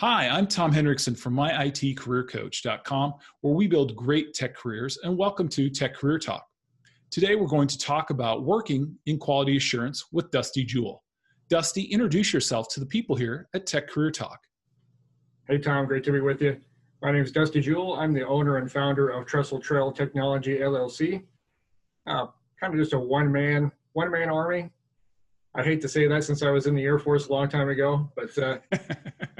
Hi, I'm Tom Hendrickson from myitcareercoach.com, where we build great tech careers, and welcome to Tech Career Talk. Today, we're going to talk about working in quality assurance with Dusty Jewell. Dusty, introduce yourself to the people here at Tech Career Talk. Hey, Tom, great to be with you. My name is Dusty Jewell. I'm the owner and founder of Trestle Trail Technology LLC. Uh, kind of just a one man one man army. I hate to say that since I was in the Air Force a long time ago, but uh,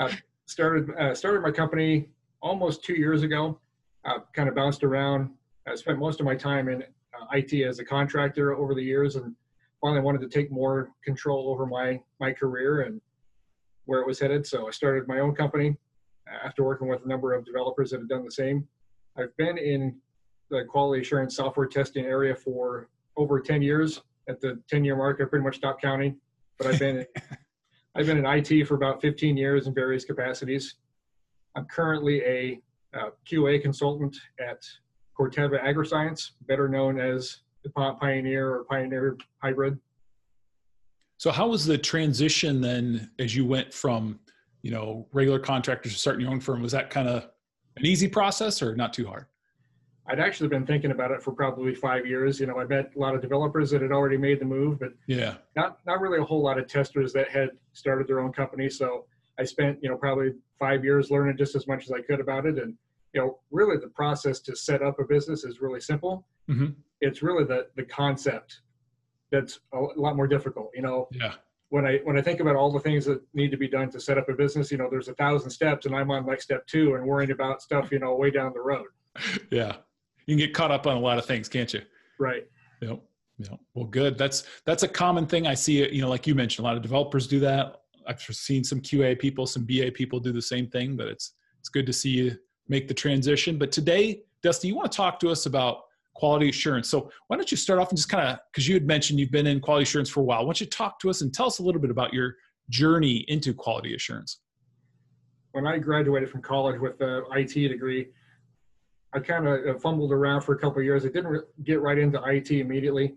I started uh, started my company almost two years ago. Uh, kind of bounced around. I spent most of my time in uh, IT as a contractor over the years, and finally wanted to take more control over my my career and where it was headed. So I started my own company after working with a number of developers that have done the same. I've been in the quality assurance software testing area for over 10 years. At the 10 year mark, I pretty much stopped counting, but I've been I've been in IT for about 15 years in various capacities. I'm currently a uh, QA consultant at Corteva AgriScience, better known as DuPont Pioneer or Pioneer Hybrid. So, how was the transition then as you went from, you know, regular contractors to starting your own firm? Was that kind of an easy process or not too hard? I'd actually been thinking about it for probably five years. You know, I met a lot of developers that had already made the move, but yeah, not not really a whole lot of testers that had started their own company. So I spent you know probably five years learning just as much as I could about it, and you know, really the process to set up a business is really simple. Mm-hmm. It's really the the concept that's a lot more difficult. You know, yeah. When I when I think about all the things that need to be done to set up a business, you know, there's a thousand steps, and I'm on like step two and worrying about stuff, you know, way down the road. Yeah you can get caught up on a lot of things, can't you? Right. Yep. Yeah. Well, good. That's that's a common thing I see. You know, like you mentioned, a lot of developers do that. I've seen some QA people, some BA people do the same thing. But it's it's good to see you make the transition. But today, Dusty, you want to talk to us about quality assurance. So why don't you start off and just kind of because you had mentioned you've been in quality assurance for a while. Why don't you talk to us and tell us a little bit about your journey into quality assurance? When I graduated from college with an IT degree, I kind of uh, fumbled around for a couple years. I didn't get right into IT immediately.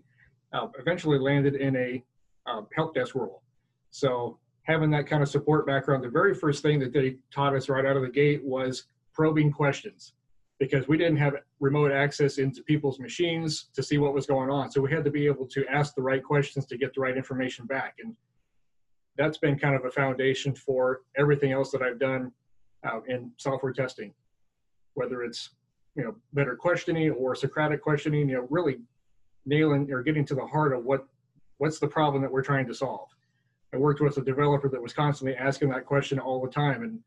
Uh, eventually landed in a um, help desk role. So having that kind of support background, the very first thing that they taught us right out of the gate was probing questions because we didn't have remote access into people's machines to see what was going on. So we had to be able to ask the right questions to get the right information back. And that's been kind of a foundation for everything else that I've done uh, in software testing, whether it's you know better questioning or Socratic questioning, you know, really nailing or getting to the heart of what what's the problem that we're trying to solve. I worked with a developer that was constantly asking that question all the time, and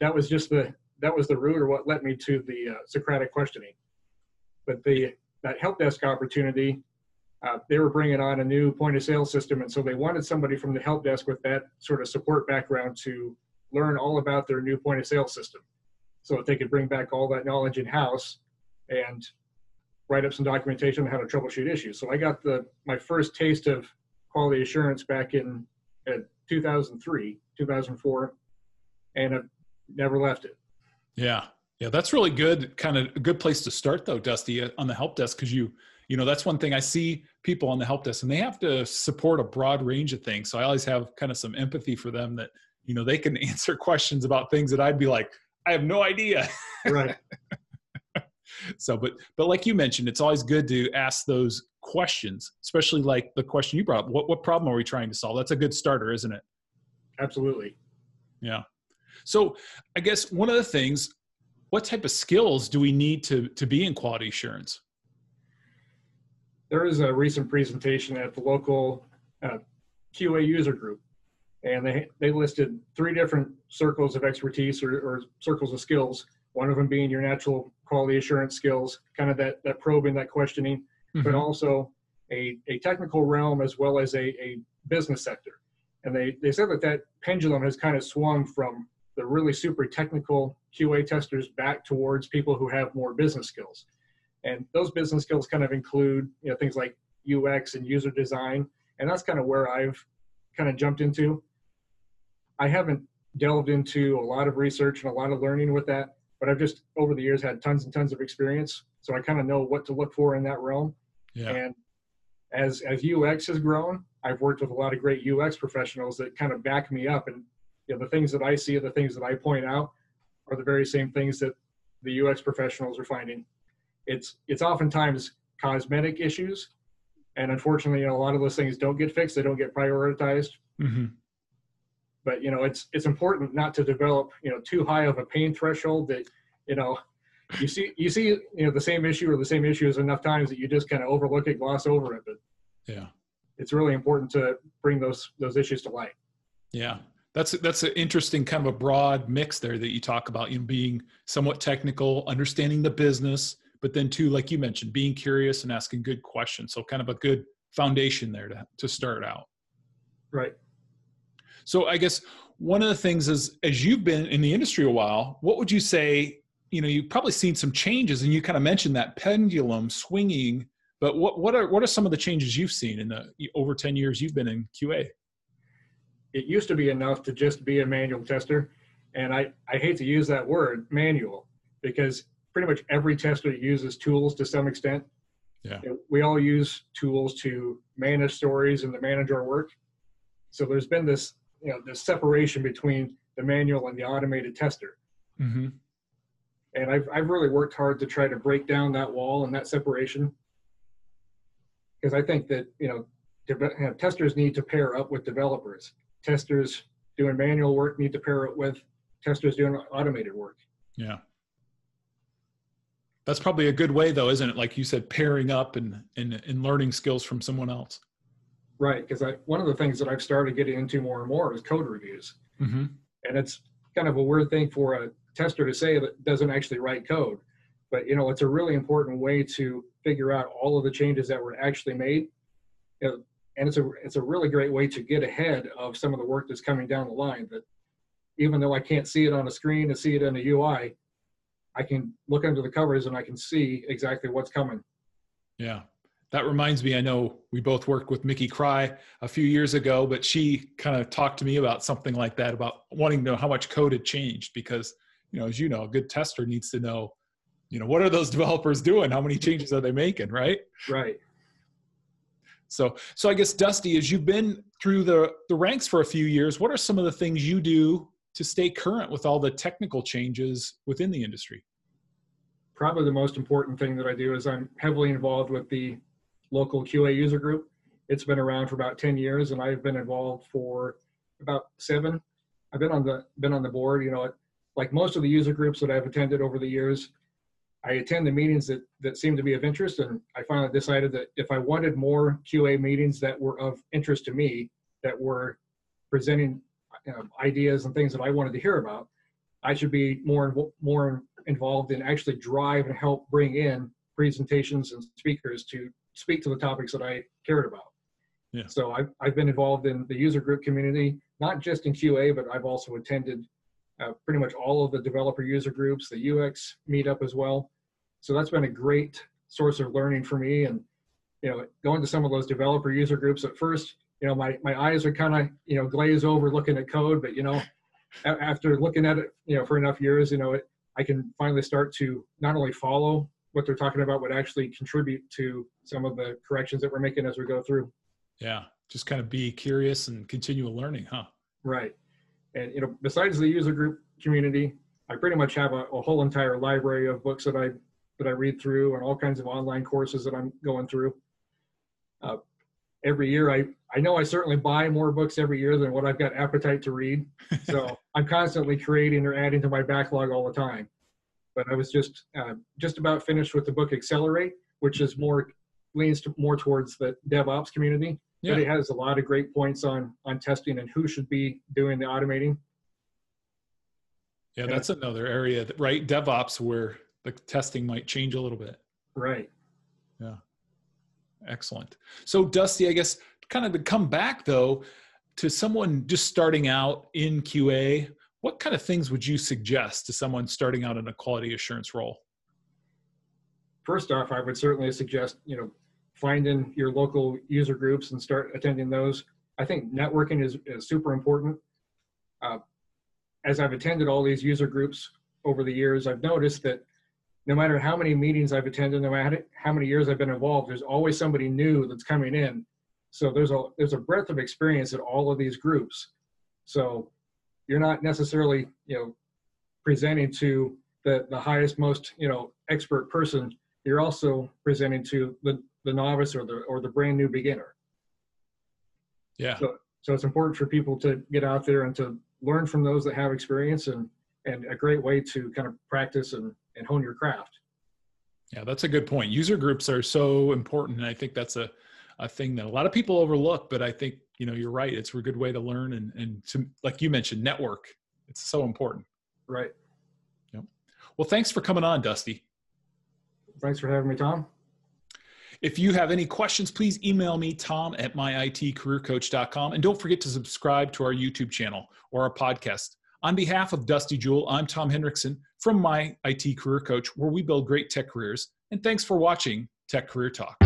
that was just the that was the root or what led me to the uh, Socratic questioning. But the that help desk opportunity, uh, they were bringing on a new point of sale system, and so they wanted somebody from the help desk with that sort of support background to learn all about their new point of sale system so that they could bring back all that knowledge in house and write up some documentation on how to troubleshoot issues. So I got the my first taste of quality assurance back in 2003, 2004, and I've never left it. Yeah, yeah, that's really good. Kind of a good place to start though, Dusty, uh, on the help desk because you you know that's one thing I see people on the help desk and they have to support a broad range of things. So I always have kind of some empathy for them that you know they can answer questions about things that I'd be like I have no idea. Right. so, but but like you mentioned, it's always good to ask those questions, especially like the question you brought up. What what problem are we trying to solve? That's a good starter, isn't it? Absolutely. Yeah. So I guess one of the things, what type of skills do we need to to be in quality assurance? There is a recent presentation at the local uh, QA user group and they they listed three different circles of expertise or, or circles of skills. One of them being your natural quality assurance skills, kind of that that probing, that questioning, mm-hmm. but also a, a technical realm as well as a, a business sector. And they, they said that that pendulum has kind of swung from the really super technical QA testers back towards people who have more business skills. And those business skills kind of include you know things like UX and user design. And that's kind of where I've kind of jumped into. I haven't delved into a lot of research and a lot of learning with that, but I've just over the years had tons and tons of experience, so I kind of know what to look for in that realm. Yeah. And as as UX has grown, I've worked with a lot of great UX professionals that kind of back me up and you know, the things that I see, the things that I point out, are the very same things that the UX professionals are finding. It's it's oftentimes cosmetic issues, and unfortunately, you know, a lot of those things don't get fixed. They don't get prioritized. Mm-hmm. But you know, it's it's important not to develop you know too high of a pain threshold that you know you see you see you know the same issue or the same issues enough times that you just kind of overlook it, gloss over it. But Yeah. it's really important to bring those those issues to light. Yeah. That's that's an interesting kind of a broad mix there that you talk about, you know, being somewhat technical, understanding the business, but then too, like you mentioned, being curious and asking good questions. So kind of a good foundation there to to start out. Right. So I guess one of the things is as you've been in the industry a while, what would you say, you know, you've probably seen some changes and you kind of mentioned that pendulum swinging, but what what are what are some of the changes you've seen in the over 10 years you've been in QA? It used to be enough to just be a manual tester, and I I hate to use that word manual because pretty much every tester uses tools to some extent. Yeah. We all use tools to manage stories and to manage our work. So there's been this, you know, the separation between the manual and the automated tester. Mm-hmm. And I've, I've really worked hard to try to break down that wall and that separation. Because I think that, you know, know, testers need to pair up with developers. Testers doing manual work need to pair up with testers doing automated work. Yeah. That's probably a good way though, isn't it? Like you said, pairing up and and, and learning skills from someone else. Right. Because I, one of the things that I've started getting into more and more is code reviews. Mm-hmm. and it's kind of a weird thing for a tester to say that doesn't actually write code but you know it's a really important way to figure out all of the changes that were actually made and it's a it's a really great way to get ahead of some of the work that's coming down the line that even though i can't see it on a screen and see it in a ui i can look under the covers and i can see exactly what's coming Yeah. That reminds me, I know we both worked with Mickey Cry a few years ago, but she kind of talked to me about something like that, about wanting to know how much code had changed because, you know, as you know, a good tester needs to know, you know, what are those developers doing? How many changes are they making? Right. right So, so I guess Dusty, as you've been through the the ranks for a few years, what are some of the things you do to stay current with all the technical changes within the industry? probably the most important thing that i do is i'm heavily involved with the local qa user group. It's been around for about 10 years and i've been involved for about seven. I've been on the been on the board you know like most of the user groups that i've attended over the years i attend the meetings that that seem to be of interest and i finally decided that if i wanted more qa meetings that were of interest to me that were presenting um, ideas and things that i wanted to hear about i should be more more involved in actually drive and help bring in presentations and speakers to speak to the topics that I cared about. Yeah. So I've, I've been involved in the user group community, not just in QA, but I've also attended uh, pretty much all of the developer user groups, the UX meetup as well. So that's been a great source of learning for me. And, you know, going to some of those developer user groups at first, you know, my, my eyes are kind of, you know, glaze over looking at code, but, you know, after looking at it, you know, for enough years, you know, it, I can finally start to not only follow what they're talking about, but actually contribute to some of the corrections that we're making as we go through. Yeah, just kind of be curious and continual learning, huh? Right. And you know, besides the user group community, I pretty much have a, a whole entire library of books that I that I read through and all kinds of online courses that I'm going through. Uh, every year, I I know I certainly buy more books every year than what I've got appetite to read. So I'm constantly creating or adding to my backlog all the time. But I was just uh, just about finished with the book Accelerate, which is more leans to, more towards the DevOps community. Yeah. But it has a lot of great points on on testing and who should be doing the automating. Yeah, that's another area, that, right? DevOps, where the testing might change a little bit. Right. Yeah. Excellent. So, Dusty, I guess kind of to come back though to someone just starting out in QA, what kind of things would you suggest to someone starting out in a quality assurance role? First off, I would certainly suggest you know finding your local user groups and start attending those. I think networking is, is super important. Uh, as I've attended all these user groups over the years, I've noticed that no matter how many meetings I've attended, no matter how many years I've been involved, there's always somebody new that's coming in. So there's a there's a breadth of experience at all of these groups. So you're not necessarily you know presenting to the the highest most you know expert person. You're also presenting to the the novice or the or the brand new beginner. Yeah. So so it's important for people to get out there and to learn from those that have experience and and a great way to kind of practice and and hone your craft. Yeah that's a good point. User groups are so important and i think that's a a thing that a lot of people overlook but i think you know you're right it's a good way to learn and and to like you mentioned network. It's so important. Right. Yep. Well thanks for coming on dusty. Thanks for having me tom. If you have any questions please email me tom at myitcareercoach.com and don't forget to subscribe to our youtube channel or our podcast. On behalf of dusty jewell i'm tom hendrickson from my it career coach where we build great tech careers. And thanks for watching tech career talk